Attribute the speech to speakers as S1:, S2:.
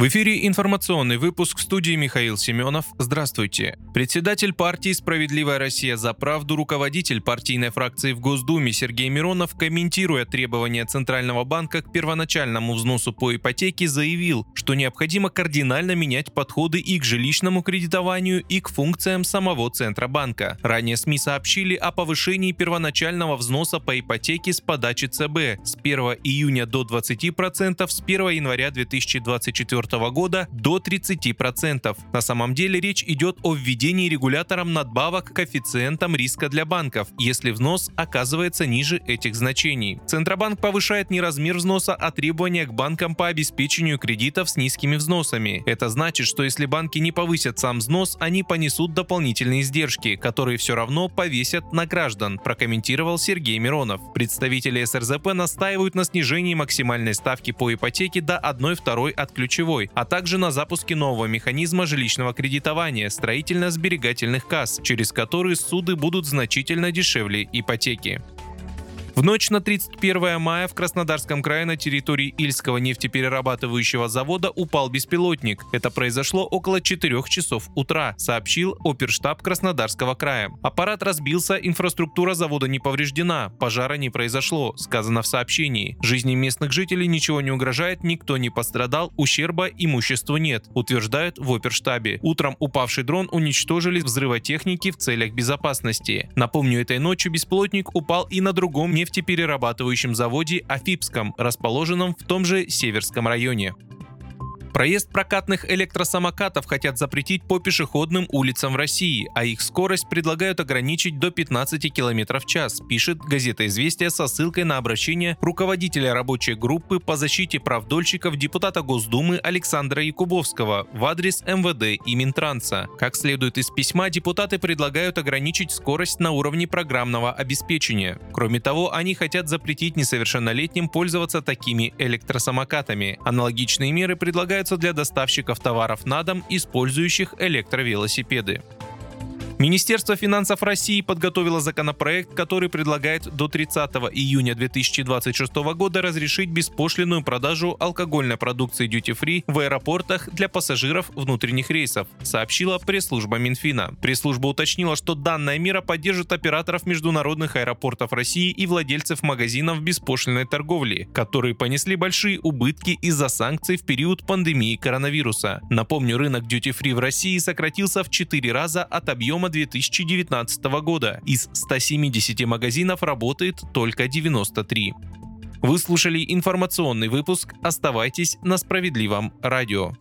S1: В эфире информационный выпуск студии Михаил Семенов. Здравствуйте. Председатель партии «Справедливая Россия за правду», руководитель партийной фракции в Госдуме Сергей Миронов, комментируя требования Центрального банка к первоначальному взносу по ипотеке, заявил, что необходимо кардинально менять подходы и к жилищному кредитованию, и к функциям самого Центробанка. Ранее СМИ сообщили о повышении первоначального взноса по ипотеке с подачи ЦБ с 1 июня до 20%, с 1 января 2024 2024 года до 30%. На самом деле речь идет о введении регулятором надбавок коэффициентам риска для банков, если взнос оказывается ниже этих значений. Центробанк повышает не размер взноса, а требования к банкам по обеспечению кредитов с низкими взносами. Это значит, что если банки не повысят сам взнос, они понесут дополнительные издержки, которые все равно повесят на граждан, прокомментировал Сергей Миронов. Представители СРЗП настаивают на снижении максимальной ставки по ипотеке до 1,2 от ключевой ключевой, а также на запуске нового механизма жилищного кредитования строительно-сберегательных касс, через которые суды будут значительно дешевле ипотеки. В ночь на 31 мая в Краснодарском крае на территории Ильского нефтеперерабатывающего завода упал беспилотник. Это произошло около 4 часов утра, сообщил оперштаб Краснодарского края. Аппарат разбился, инфраструктура завода не повреждена, пожара не произошло, сказано в сообщении. Жизни местных жителей ничего не угрожает, никто не пострадал, ущерба имуществу нет, утверждают в оперштабе. Утром упавший дрон уничтожили взрывотехники в целях безопасности. Напомню, этой ночью беспилотник упал и на другом нефтеперерабатывающем заводе Афипском, расположенном в том же Северском районе. Проезд прокатных электросамокатов хотят запретить по пешеходным улицам в России, а их скорость предлагают ограничить до 15 км в час, пишет газета «Известия» со ссылкой на обращение руководителя рабочей группы по защите прав дольщиков депутата Госдумы Александра Якубовского в адрес МВД и Минтранса. Как следует из письма, депутаты предлагают ограничить скорость на уровне программного обеспечения. Кроме того, они хотят запретить несовершеннолетним пользоваться такими электросамокатами. Аналогичные меры предлагают предлагаются для доставщиков товаров на дом, использующих электровелосипеды. Министерство финансов России подготовило законопроект, который предлагает до 30 июня 2026 года разрешить беспошлинную продажу алкогольной продукции Duty Free в аэропортах для пассажиров внутренних рейсов, сообщила пресс-служба Минфина. Пресс-служба уточнила, что данная мера поддержит операторов международных аэропортов России и владельцев магазинов беспошлиной торговли, которые понесли большие убытки из-за санкций в период пандемии коронавируса. Напомню, рынок Duty Free в России сократился в 4 раза от объема 2019 года. Из 170 магазинов работает только 93. Вы слушали информационный выпуск. Оставайтесь на справедливом радио.